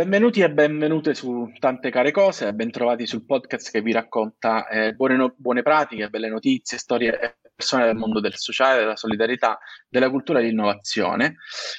Benvenuti e benvenute su Tante Care Cose, bentrovati sul podcast che vi racconta eh, buone, no- buone, pratiche, belle notizie, storie persone del mondo del sociale, della solidarietà, della cultura e dell'innovazione.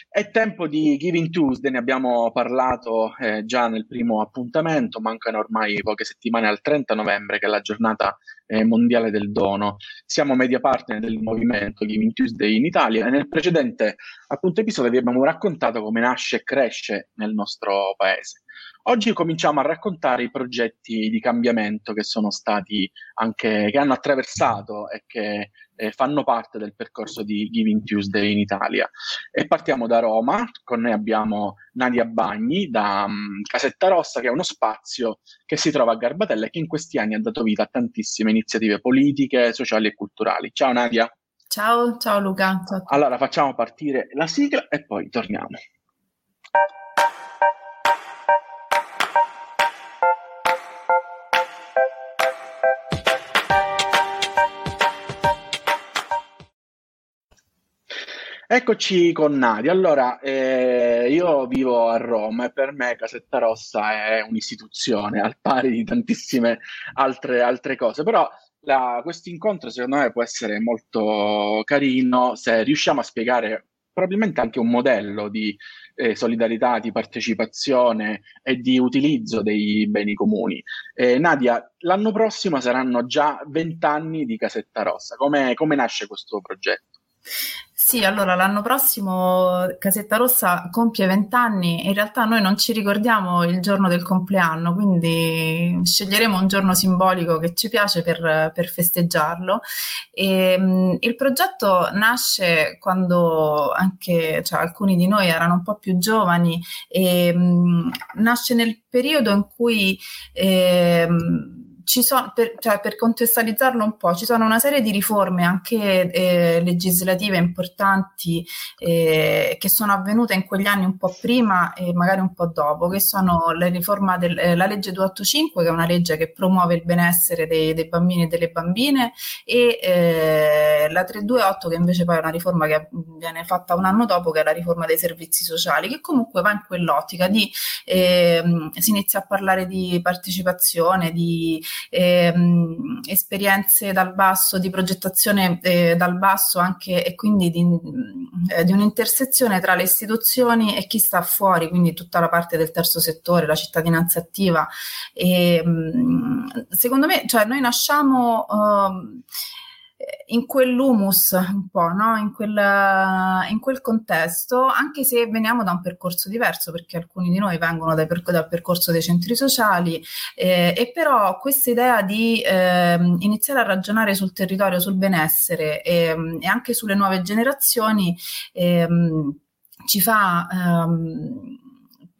È tempo di Giving Tuesday, ne abbiamo parlato eh, già nel primo appuntamento, mancano ormai poche settimane al 30 novembre che è la giornata eh, mondiale del dono. Siamo media partner del movimento Giving Tuesday in Italia e nel precedente appunto episodio vi abbiamo raccontato come nasce e cresce nel nostro paese. Oggi cominciamo a raccontare i progetti di cambiamento che sono stati anche, che hanno attraversato e che eh, fanno parte del percorso di Giving Tuesday in Italia. E partiamo da Roma, con noi abbiamo Nadia Bagni da um, Casetta Rossa, che è uno spazio che si trova a Garbatella e che in questi anni ha dato vita a tantissime iniziative politiche, sociali e culturali. Ciao Nadia. Ciao, ciao Luca. Ciao. Allora facciamo partire la sigla e poi torniamo. Eccoci con Nadia. Allora, eh, io vivo a Roma e per me Casetta Rossa è un'istituzione al pari di tantissime altre, altre cose, però questo incontro secondo me può essere molto carino se riusciamo a spiegare probabilmente anche un modello di eh, solidarietà, di partecipazione e di utilizzo dei beni comuni. Eh, Nadia, l'anno prossimo saranno già vent'anni di Casetta Rossa. Come, come nasce questo progetto? Sì, allora l'anno prossimo Casetta Rossa compie 20 anni. In realtà noi non ci ricordiamo il giorno del compleanno, quindi sceglieremo un giorno simbolico che ci piace per, per festeggiarlo. E, um, il progetto nasce quando anche cioè, alcuni di noi erano un po' più giovani e um, nasce nel periodo in cui eh, sono, per, cioè, per, contestualizzarlo un po', ci sono una serie di riforme anche eh, legislative importanti eh, che sono avvenute in quegli anni un po' prima e magari un po' dopo, che sono la riforma della eh, legge 285, che è una legge che promuove il benessere dei, dei bambini e delle bambine, e eh, la 328, che invece poi è una riforma che viene fatta un anno dopo, che è la riforma dei servizi sociali, che comunque va in quell'ottica di ehm, si inizia a parlare di partecipazione, di ehm, esperienze dal basso, di progettazione eh, dal basso anche e quindi di, eh, di, un'intersezione tra le istituzioni e chi sta fuori, quindi tutta la parte del terzo settore, la cittadinanza attiva. E, ehm, secondo me, cioè, noi nasciamo... Uh, in quell'humus un po', no? in, quel, in, quel, contesto, anche se veniamo da un percorso diverso, perché alcuni di noi vengono dal, perc- dal percorso dei centri sociali, eh, e però questa idea di eh, iniziare a ragionare sul territorio, sul benessere e, ehm, e anche sulle nuove generazioni eh, ci fa... Ehm,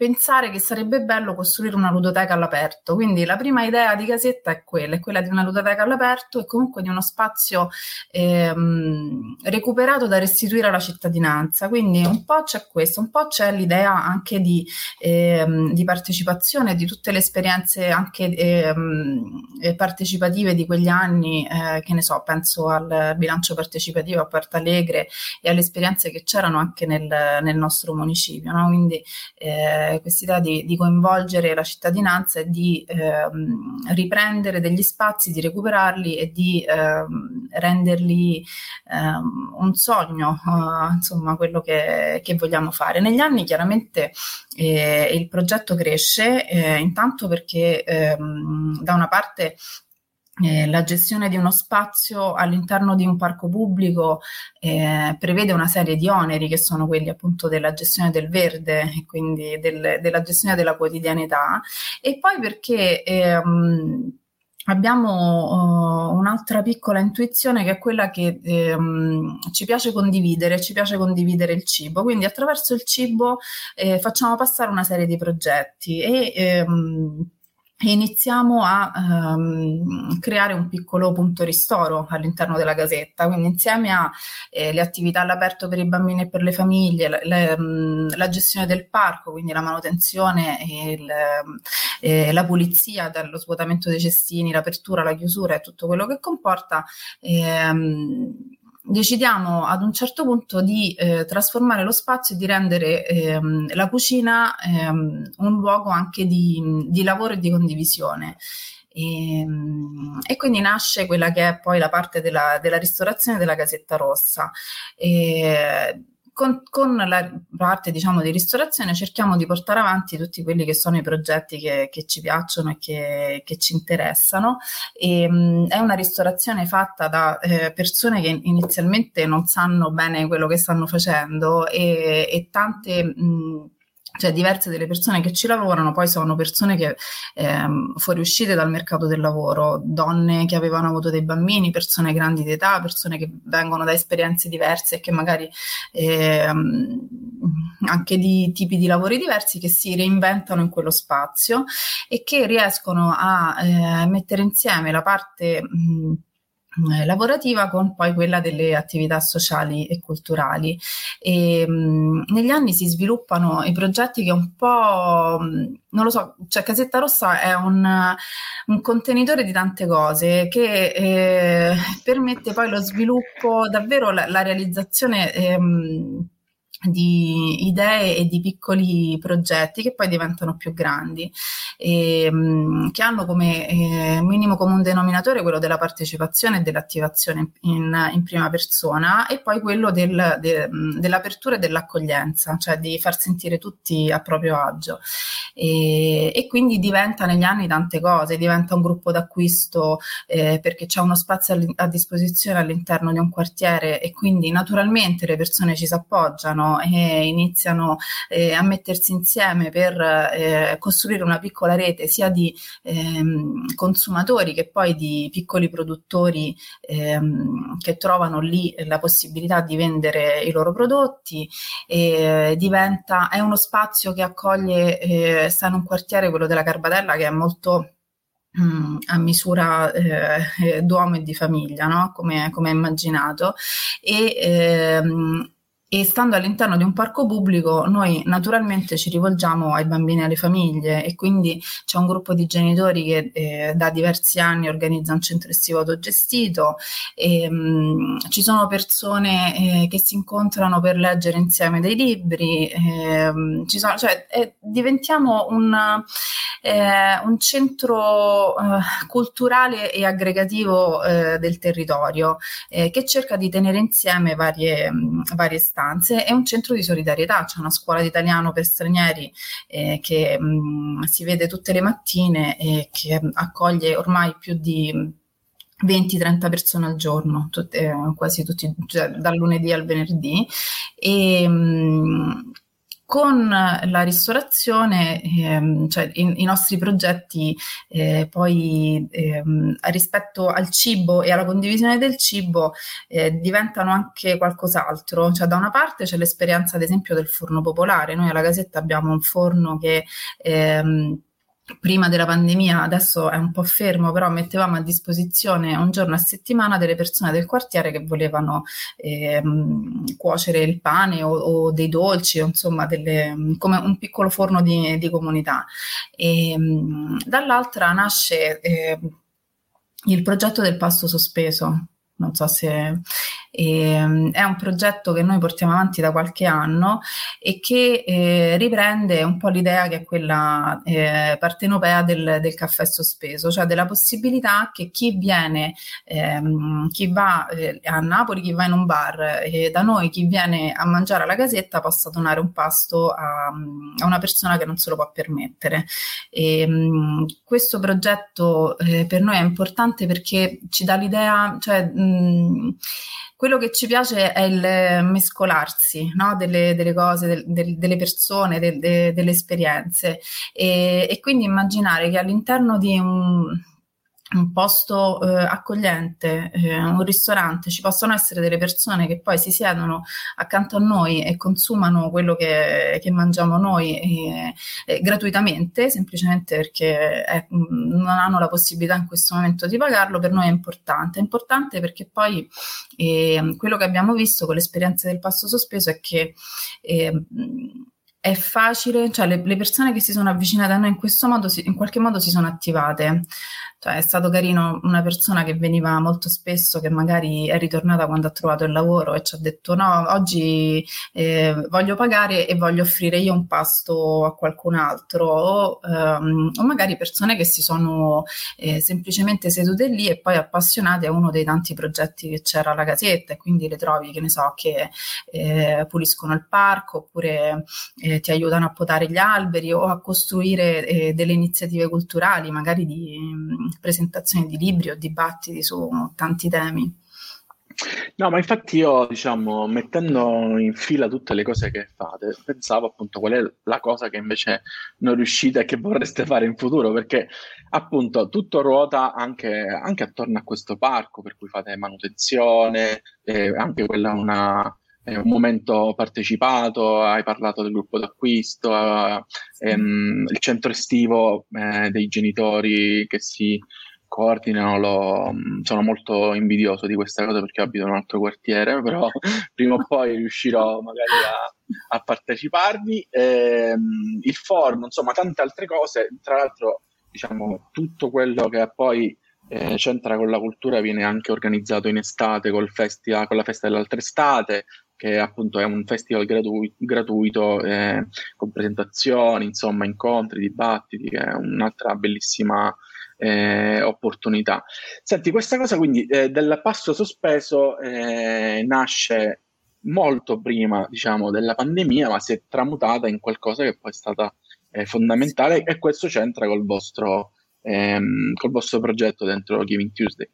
pensare che sarebbe bello costruire una ludoteca all'aperto. Quindi la prima idea di casetta è quella, è quella di una ludoteca all'aperto e comunque di uno spazio ehm, recuperato da restituire alla cittadinanza. Quindi un po' c'è questo, un po' c'è l'idea anche di, ehm, di partecipazione, di tutte le esperienze anche ehm, partecipative di quegli anni, eh, che ne so, penso al bilancio partecipativo a Porta Alegre e alle esperienze che c'erano anche nel, nel nostro municipio. No? Quindi eh, eh, quest'idea di, di, coinvolgere la cittadinanza e di ehm, riprendere degli spazi, di recuperarli e di ehm, renderli ehm, un sogno, eh, insomma, quello che, che, vogliamo fare. Negli anni chiaramente eh, il progetto cresce, eh, intanto perché ehm, da una parte eh, la gestione di uno spazio all'interno di un parco pubblico eh, prevede una serie di oneri che sono quelli appunto della gestione del verde e quindi del, della gestione della quotidianità. E poi perché ehm, abbiamo uh, un'altra piccola intuizione che è quella che ehm, ci piace condividere, ci piace condividere il cibo, quindi attraverso il cibo eh, facciamo passare una serie di progetti e ehm, e iniziamo a um, creare un piccolo punto ristoro all'interno della Gazetta, quindi insieme alle eh, attività all'aperto per i bambini e per le famiglie, le, le, um, la gestione del parco, quindi la manutenzione e il, eh, la pulizia dallo svuotamento dei cestini, l'apertura, la chiusura e tutto quello che comporta. Ehm, decidiamo ad un certo punto di eh, trasformare lo spazio e di rendere ehm, la cucina ehm, un luogo anche di, di lavoro e di condivisione. E, ehm, e, quindi nasce quella che è poi la parte della, della ristorazione della casetta rossa. E, con, con, la parte diciamo di ristorazione cerchiamo di portare avanti tutti quelli che sono i progetti che, che ci piacciono e che, che ci interessano. E, mh, è una ristorazione fatta da eh, persone che inizialmente non sanno bene quello che stanno facendo e, e tante mh, cioè diverse delle persone che ci lavorano poi sono persone che ehm, fuoriuscite dal mercato del lavoro, donne che avevano avuto dei bambini, persone grandi di età, persone che vengono da esperienze diverse e che magari ehm, anche di tipi di lavori diversi che si reinventano in quello spazio e che riescono a eh, mettere insieme la parte mh, eh, lavorativa con poi quella delle attività sociali e culturali. E, mh, negli anni si sviluppano i progetti che un po', mh, non lo so, cioè Casetta Rossa è un, un contenitore di tante cose che eh, permette poi lo sviluppo, davvero la, la realizzazione. Ehm, di idee e di piccoli progetti che poi diventano più grandi, e, ehm, che hanno come eh, minimo comune denominatore quello della partecipazione e dell'attivazione in, in prima persona e poi quello del, de, dell'apertura e dell'accoglienza, cioè di far sentire tutti a proprio agio. E, e quindi diventa negli anni tante cose, diventa un gruppo d'acquisto eh, perché c'è uno spazio a, a disposizione all'interno di un quartiere e quindi naturalmente le persone ci si appoggiano e iniziano eh, a mettersi insieme per eh, costruire una piccola rete sia di ehm, consumatori che poi di piccoli produttori ehm, che trovano lì la possibilità di vendere i loro prodotti e diventa, è uno spazio che accoglie, eh, sta in un quartiere, quello della Carbatella, che è molto mm, a misura eh, d'uomo e di famiglia, no? come, come immaginato, e ehm, e stando all'interno di un parco pubblico noi naturalmente ci rivolgiamo ai bambini e alle famiglie e quindi c'è un gruppo di genitori che eh, da diversi anni organizza un centro estivo autogestito. E mh, mm, ci sono persone eh, che si incontrano per leggere insieme dei libri, eh, sono, cioè, eh, diventiamo un, eh, un centro eh, culturale e aggregativo del territorio che cerca di tenere insieme varie, varie stanze stanze è un centro di solidarietà, c'è una scuola di italiano per stranieri eh, che mh, mm, si vede tutte le mattine e che accoglie ormai più di 20-30 persone al giorno, tutte, eh, quasi tutti, cioè, dal lunedì al venerdì. E, mm, con la ristorazione, ehm, cioè i, i, nostri progetti eh, poi ehm, rispetto al cibo e alla condivisione del cibo eh, diventano anche qualcos'altro. Cioè, da una parte c'è l'esperienza, ad esempio, del forno popolare. Noi alla Casetta abbiamo un forno che ehm, prima della pandemia, adesso è un po' fermo, però mettevamo a disposizione un giorno a settimana delle persone del quartiere che volevano eh, cuocere il pane o, o dei dolci, insomma, delle, come un piccolo forno di, di comunità. E, dall'altra nasce eh, il progetto del pasto sospeso, non so se eh, è un progetto che noi portiamo avanti da qualche anno e che eh, riprende un po' l'idea che è quella eh, partenopea del, del, caffè sospeso, cioè della possibilità che chi viene, ehm, chi va eh, a Napoli, chi va in un bar, e da noi chi viene a mangiare alla casetta possa donare un pasto a, a una persona che non se lo può permettere. E, ehm, mh, questo progetto eh, per noi è importante perché ci dà l'idea, cioè, mh, quello che ci piace è il mescolarsi no? delle, delle, cose, del, del, delle persone, de, de, delle esperienze e, e, quindi immaginare che all'interno di un, un posto eh, accogliente, eh, un ristorante, ci possono essere delle persone che poi si siedono accanto a noi e consumano quello che, che mangiamo noi eh, eh gratuitamente, semplicemente perché è, non hanno la possibilità in questo momento di pagarlo, per noi è importante. È importante perché poi ehm, quello che abbiamo visto con l'esperienza del passo sospeso è che ehm, è facile, cioè le, le, persone che si sono avvicinate a noi in questo modo, si, in qualche modo si sono attivate Cioè è stato carino una persona che veniva molto spesso, che magari è ritornata quando ha trovato il lavoro e ci ha detto no, oggi eh, voglio pagare e voglio offrire io un pasto a qualcun altro, o, ehm, o magari persone che si sono eh, semplicemente sedute lì e poi appassionate a uno dei tanti progetti che c'era alla Casetta e quindi le trovi, che ne so, che eh, puliscono il parco oppure eh, ti aiutano a potare gli alberi o a costruire eh, delle iniziative culturali, magari di presentazioni di libri o dibattiti su tanti temi. No, ma infatti io, diciamo, mettendo in fila tutte le cose che fate, pensavo appunto qual è la cosa che invece non riuscite e che vorreste fare in futuro, perché appunto tutto ruota anche, anche attorno a questo parco, per cui fate manutenzione, eh, anche quella una, è un momento partecipato, hai parlato del gruppo d'acquisto, eh, ehm, il centro estivo eh, dei genitori che si coordinano, lo, sono molto invidioso di questa cosa perché abito in un altro quartiere, però prima o poi riuscirò magari a, a parteciparvi. Ehm, il forum, insomma, tante altre cose, tra l'altro, diciamo, tutto quello che poi eh, c'entra con la cultura viene anche organizzato in estate col festival, con la festa dell'altra estate, che appunto è un festival gratu- gratuito eh, con presentazioni, insomma, incontri, dibattiti, che è un'altra bellissima eh, opportunità. Senti, questa cosa quindi eh, del passo sospeso eh, nasce molto prima, diciamo, della pandemia, ma si è tramutata in qualcosa che poi è stata eh, fondamentale e questo c'entra col vostro, ehm, col vostro progetto dentro Giving Tuesday.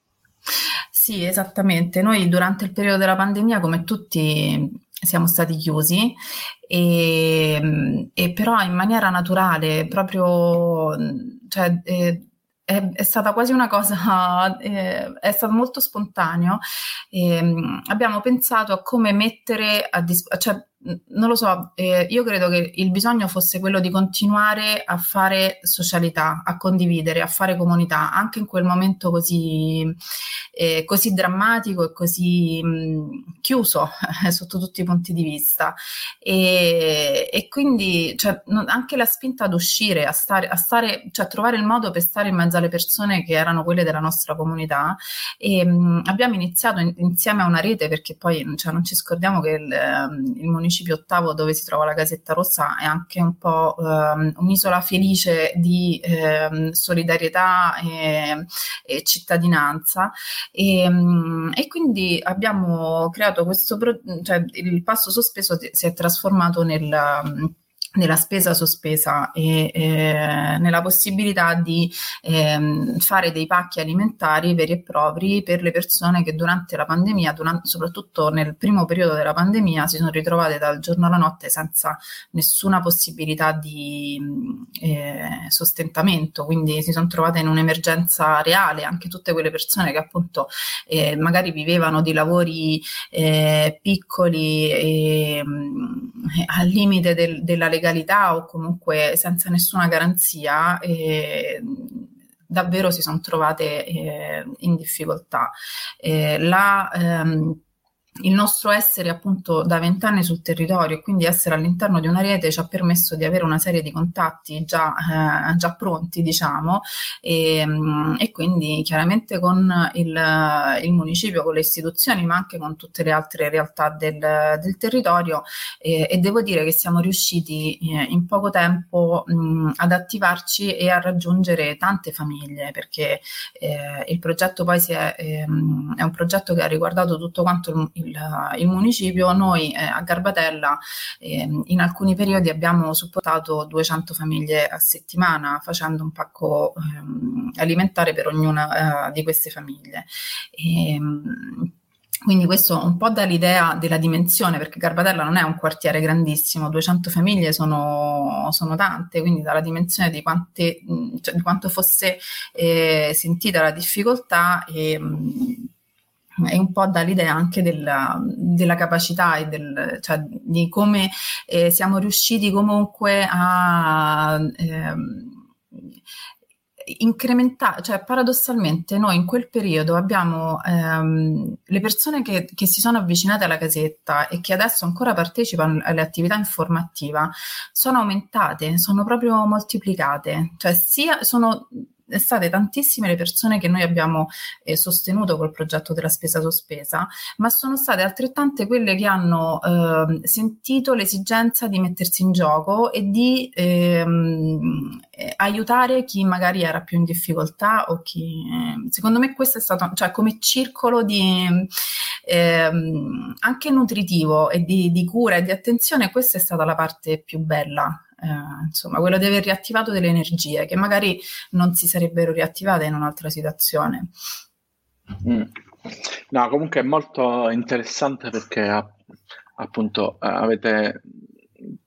Sì, esattamente. Noi durante il periodo della pandemia, come tutti, siamo stati chiusi e, e però in maniera naturale, proprio cioè, eh, è, è, stata quasi una cosa, eh, è stato molto spontaneo. E, ehm, abbiamo pensato a come mettere a disposizione, cioè, non lo so, eh, io credo che il bisogno fosse quello di continuare a fare socialità, a condividere, a fare comunità, anche in quel momento così, eh, così drammatico e così mh, chiuso eh, sotto tutti i punti di vista. E, e quindi cioè, non, anche la spinta ad uscire, a stare, a stare, cioè a trovare il modo per stare in mezzo alle persone che erano quelle della nostra comunità. E, mh, abbiamo iniziato in, insieme a una rete, perché poi cioè, non ci scordiamo che il, ehm, il municipio ottavo dove si trova la Casetta Rossa è anche un po' ehm, un'isola felice di ehm, solidarietà e, e cittadinanza. E, ehm, e, quindi abbiamo creato questo, pro- cioè il passo sospeso si è trasformato nel nella spesa sospesa e eh, nella possibilità di ehm, fare dei pacchi alimentari veri e propri per le persone che durante la pandemia, durante, soprattutto nel primo periodo della pandemia, si sono ritrovate dal giorno alla notte senza nessuna possibilità di eh, sostentamento, quindi si sono trovate in un'emergenza reale, anche tutte quelle persone che appunto eh, magari vivevano di lavori eh, piccoli e, al limite del, della legalità legalità o comunque senza nessuna garanzia, eh, davvero si sono trovate eh, in difficoltà. Eh, la, ehm, il nostro essere appunto da vent'anni sul territorio e quindi essere all'interno di una rete ci ha permesso di avere una serie di contatti già, eh, già pronti, diciamo, e, mm, e, quindi chiaramente con il, il, municipio, con le istituzioni, ma anche con tutte le altre realtà del, del territorio eh, e devo dire che siamo riusciti eh, in poco tempo mh, ad attivarci e a raggiungere tante famiglie perché eh, il progetto poi è, ehm, è, un progetto che ha riguardato tutto quanto il il, il municipio, noi eh, a Garbatella eh, in alcuni periodi abbiamo supportato 200 famiglie a settimana facendo un pacco ehm, alimentare per ognuna eh, di queste famiglie. E, ehm, quindi questo un po' dà l'idea della dimensione, perché Garbatella non è un quartiere grandissimo, 200 famiglie sono, sono tante, quindi dalla dimensione di, quante, cioè di quanto fosse eh, sentita la difficoltà e, e un po' dà l'idea anche della, della capacità e del, cioè, di come eh, siamo riusciti comunque a eh, incrementare, cioè paradossalmente noi in quel periodo abbiamo ehm, le persone che, che, si sono avvicinate alla casetta e che adesso ancora partecipano alle attività informative sono aumentate, sono proprio moltiplicate, cioè sia sono state tantissime le persone che noi abbiamo eh, sostenuto col progetto della spesa sospesa, ma sono state altrettante quelle che hanno eh, sentito l'esigenza di mettersi in gioco e di ehm, eh, aiutare chi magari era più in difficoltà o chi... Eh, secondo me questo è stato, cioè come circolo di, ehm, anche nutritivo e di, di cura e di attenzione, questa è stata la parte più bella eh, insomma, quello di aver riattivato delle energie che magari non si sarebbero riattivate in un'altra situazione. Mm. No, comunque è molto interessante perché appunto avete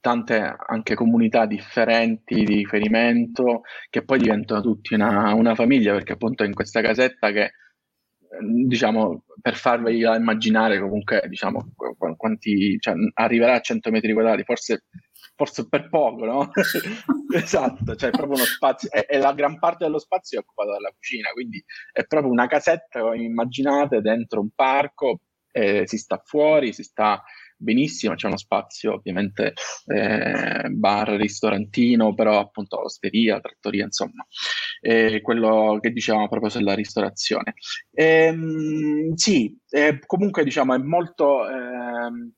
tante anche comunità differenti di riferimento che poi diventano tutti una, una famiglia perché appunto in questa casetta che diciamo per farvi immaginare comunque diciamo quanti cioè, arriverà a 100 metri quadrati forse forse per poco, no? esatto, cioè proprio uno spazio, e, la gran parte dello spazio è occupata dalla cucina, quindi è proprio una casetta, immaginate, dentro un parco, eh, si sta fuori, si sta benissimo, c'è uno spazio ovviamente eh, bar, ristorantino, però appunto osteria, trattoria, insomma, eh, quello che dicevamo proprio sulla ristorazione. Ehm, sì, comunque diciamo è molto ehm,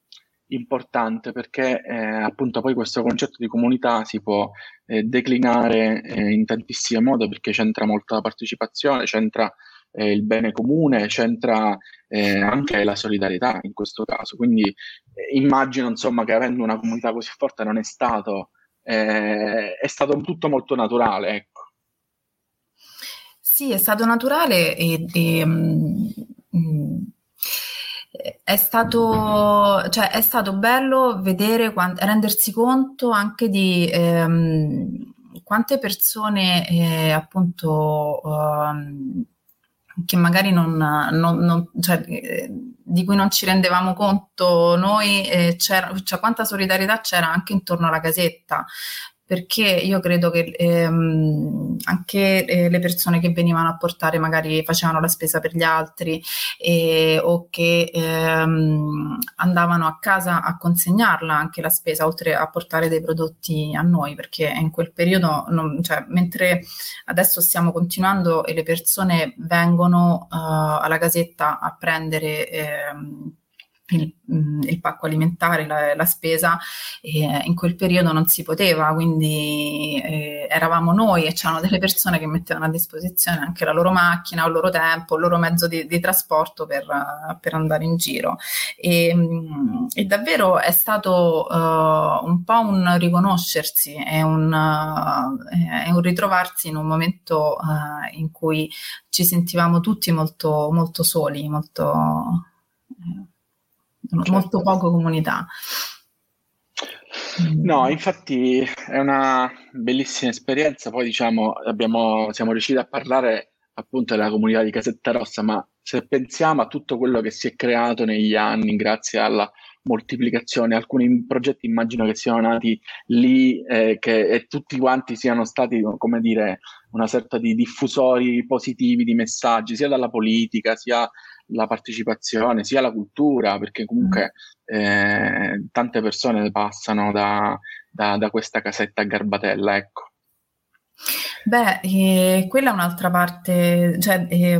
importante perché eh, appunto poi questo concetto di comunità si può eh, declinare eh, in tantissimi modi perché c'entra molto la partecipazione, c'entra eh, il bene comune, c'entra eh, anche la solidarietà in questo caso. Quindi eh, immagino insomma che avendo una comunità così forte non è stato, è stato tutto molto naturale. Ecco. Sì, è stato naturale e, e mm, mm è stato, cioè, è stato bello vedere, rendersi conto anche di ehm, quante persone eh, appunto um, che magari non, non, non cioè, di cui non ci rendevamo conto noi, eh, cioè, quanta solidarietà c'era anche intorno alla casetta, perché io credo che ehm, anche eh, le persone che venivano a portare magari facevano la spesa per gli altri eh, o che ehm, andavano a casa a consegnarla anche la spesa oltre a portare dei prodotti a noi perché in quel periodo non, cioè, mentre adesso stiamo continuando e le persone vengono uh, alla casetta a prendere ehm, il, mm, il pacco alimentare, la, la spesa, e in quel periodo non si poteva, quindi eh, eravamo noi e c'erano delle persone che mettevano a disposizione anche la loro macchina, il loro tempo, il loro mezzo di, di trasporto per, per, andare in giro. E, mm, e davvero è stato uh, un po' un riconoscersi, è un, uh, è un ritrovarsi in un momento uh, in cui ci sentivamo tutti molto, molto soli, molto certo. molto poco comunità. No, infatti è una bellissima esperienza. Poi diciamo, abbiamo, siamo riusciti a parlare appunto della comunità di Casetta Rossa, ma se pensiamo a tutto quello che si è creato negli anni grazie alla moltiplicazione, alcuni progetti immagino che siano nati lì eh, che, e tutti quanti siano stati, come dire, una sorta di diffusori positivi di messaggi, sia dalla politica, sia la partecipazione, sia la cultura, perché comunque eh, tante persone passano da, da, da, questa casetta a Garbatella, ecco. Beh, eh, quella è un'altra parte, cioè eh,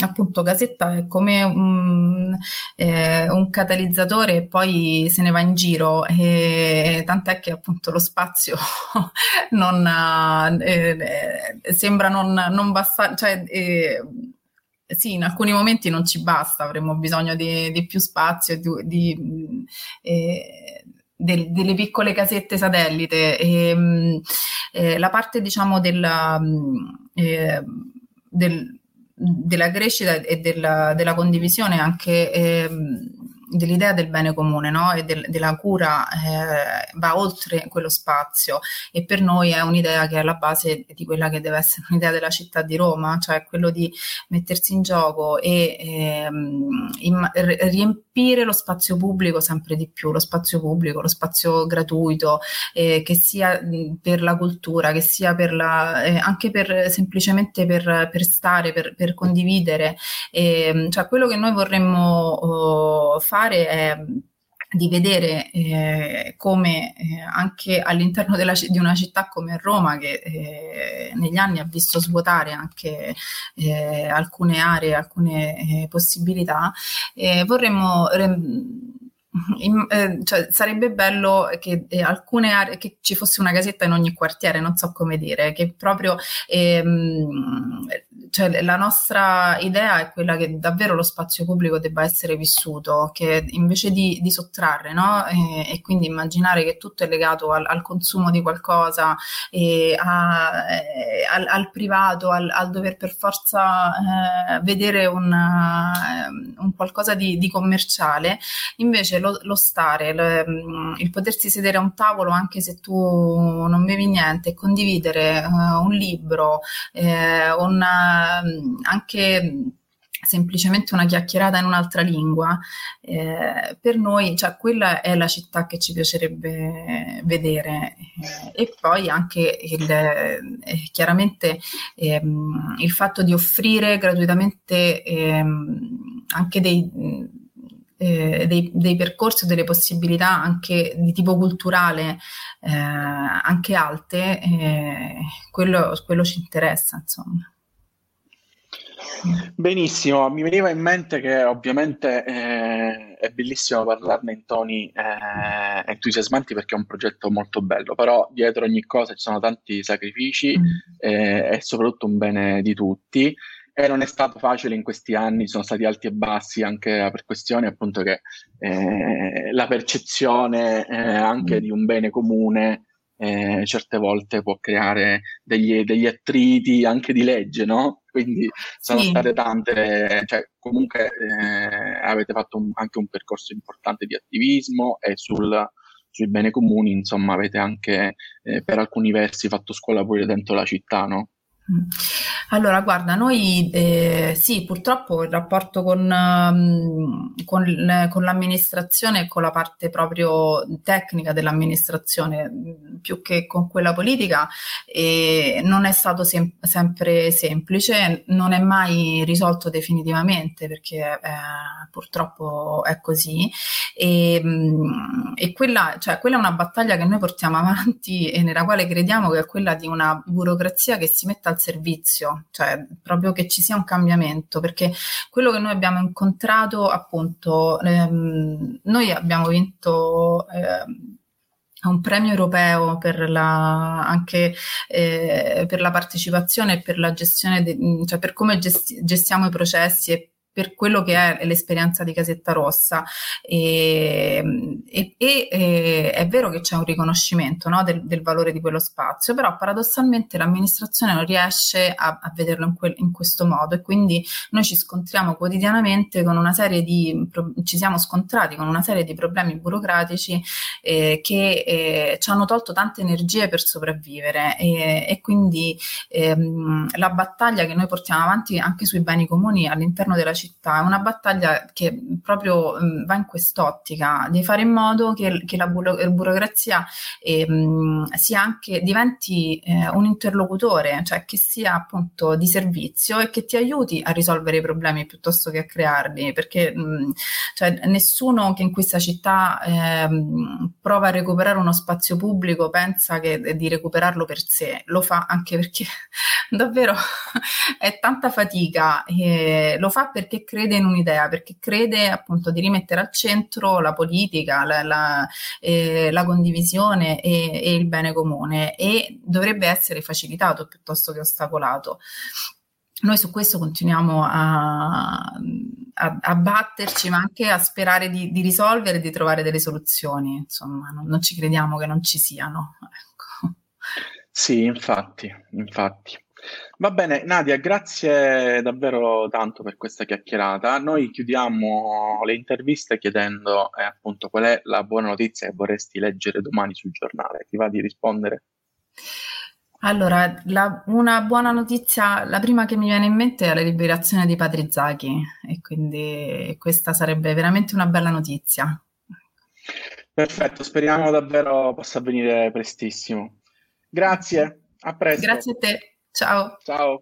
appunto Gasetta è come un, eh, un, catalizzatore e poi se ne va in giro, e, tant'è che appunto lo spazio non, eh, eh, sembra non, non bastare, cioè eh, sì, in alcuni momenti non ci basta, avremo bisogno di, di più spazio, di, di eh, del, delle piccole casette satellite. E, ehm, eh, la parte, diciamo, della, eh, del, della crescita e della, della condivisione anche ehm, dell'idea del bene comune no? e del, della cura eh, va oltre quello spazio e per noi è un'idea che è alla base di quella che deve essere un'idea della città di Roma, cioè quello di mettersi in gioco e ehm, in, riempire lo spazio pubblico sempre di più, lo spazio pubblico, lo spazio gratuito, eh, che sia per la cultura, che sia per la, eh, anche per semplicemente per, per stare, per, per condividere, eh, cioè quello che noi vorremmo oh, fare è di vedere eh, come eh, anche all'interno della, di una città come Roma, che eh, negli anni ha visto svuotare anche eh, alcune aree, alcune eh, possibilità, eh, vorremmo in, eh, cioè, sarebbe bello che eh, alcune aree, che ci fosse una casetta in ogni quartiere, non so come dire, che proprio ehm, cioè, la nostra idea è quella che davvero lo spazio pubblico debba essere vissuto, che invece di, di sottrarre, no? e, e, quindi immaginare che tutto è legato al, al consumo di qualcosa, a, eh, al, al, privato, al, al, dover per forza eh, vedere una, un qualcosa di, di commerciale, invece lo, lo stare, lo, mm, il potersi sedere a un tavolo anche se tu non bevi niente, condividere uh, un libro, eh, una, anche semplicemente una chiacchierata in un'altra lingua, eh, per noi, cioè, quella è la città che ci piacerebbe vedere. Eh, e poi anche il, eh, chiaramente ehm, il fatto di offrire gratuitamente ehm, anche dei eh, dei, dei, percorsi o delle possibilità anche di tipo culturale eh, anche alte, eh, quello, quello, ci interessa, insomma. Benissimo, mi veniva in mente che ovviamente eh, è bellissimo parlarne in toni eh, entusiasmanti perché è un progetto molto bello, però dietro ogni cosa ci sono tanti sacrifici mm. eh, e soprattutto un bene di tutti e non è stato facile in questi anni, sono stati alti e bassi anche per questioni appunto che eh, la percezione eh, anche di un bene comune eh, certe volte può creare degli, degli, attriti anche di legge, no? Quindi sono sì. state tante, cioè comunque eh, avete fatto un, anche un percorso importante di attivismo e sul, sui beni comuni, insomma avete anche eh, per alcuni versi fatto scuola pure dentro la città, no? Allora, guarda, noi eh, sì, purtroppo il rapporto con, um, con, con, l'amministrazione e con la parte proprio tecnica dell'amministrazione, più che con quella politica, eh, non è stato sem- sempre semplice, non è mai risolto definitivamente perché eh, purtroppo è così. E, e quella, cioè, quella è una battaglia che noi portiamo avanti e nella quale crediamo che è quella di una burocrazia che si metta al servizio, cioè proprio che ci sia un cambiamento, perché quello che noi abbiamo incontrato, appunto, ehm, noi abbiamo vinto. Eh, un premio europeo per la, anche eh, per la partecipazione e per la gestione, de, cioè per come gesti- gestiamo i processi e per quello che è l'esperienza di Casetta Rossa. E, e, e è vero che c'è un riconoscimento no, del, del, valore di quello spazio, però paradossalmente l'amministrazione non riesce a, a vederlo in, quel, in, questo modo e quindi noi ci scontriamo quotidianamente con una serie di, ci siamo scontrati con una serie di problemi burocratici eh, che eh, ci hanno tolto tante energie per sopravvivere e, e quindi ehm, la battaglia che noi portiamo avanti anche sui beni comuni all'interno della città città, è una battaglia che proprio mh, va in quest'ottica di fare in modo che, che la buro- burocrazia eh, mh, anche, diventi eh, un interlocutore, cioè che sia appunto di servizio e che ti aiuti a risolvere i problemi piuttosto che a crearli, perché mh, cioè, nessuno che in questa città eh, prova a recuperare uno spazio pubblico pensa che, di recuperarlo per sé, lo fa anche perché davvero è tanta fatica, lo fa perché perché crede in un'idea, perché crede appunto di rimettere al centro la politica, la, la, eh, la condivisione e, e il bene comune e dovrebbe essere facilitato piuttosto che ostacolato noi su questo continuiamo a, a, a, batterci, ma anche a sperare di, di risolvere di trovare delle soluzioni. Insomma, non, non ci crediamo che non ci siano. Ecco. Sì, infatti, infatti. Va bene, Nadia, grazie davvero tanto per questa chiacchierata. Noi chiudiamo le interviste chiedendo eh, appunto qual è la buona notizia che vorresti leggere domani sul giornale. Ti va di rispondere? Allora, la, una buona notizia, la prima che mi viene in mente è la liberazione di Padre Zaki e quindi questa sarebbe veramente una bella notizia. Perfetto, speriamo davvero possa avvenire prestissimo. Grazie, a presto. Grazie a te. Ciao. Ciao.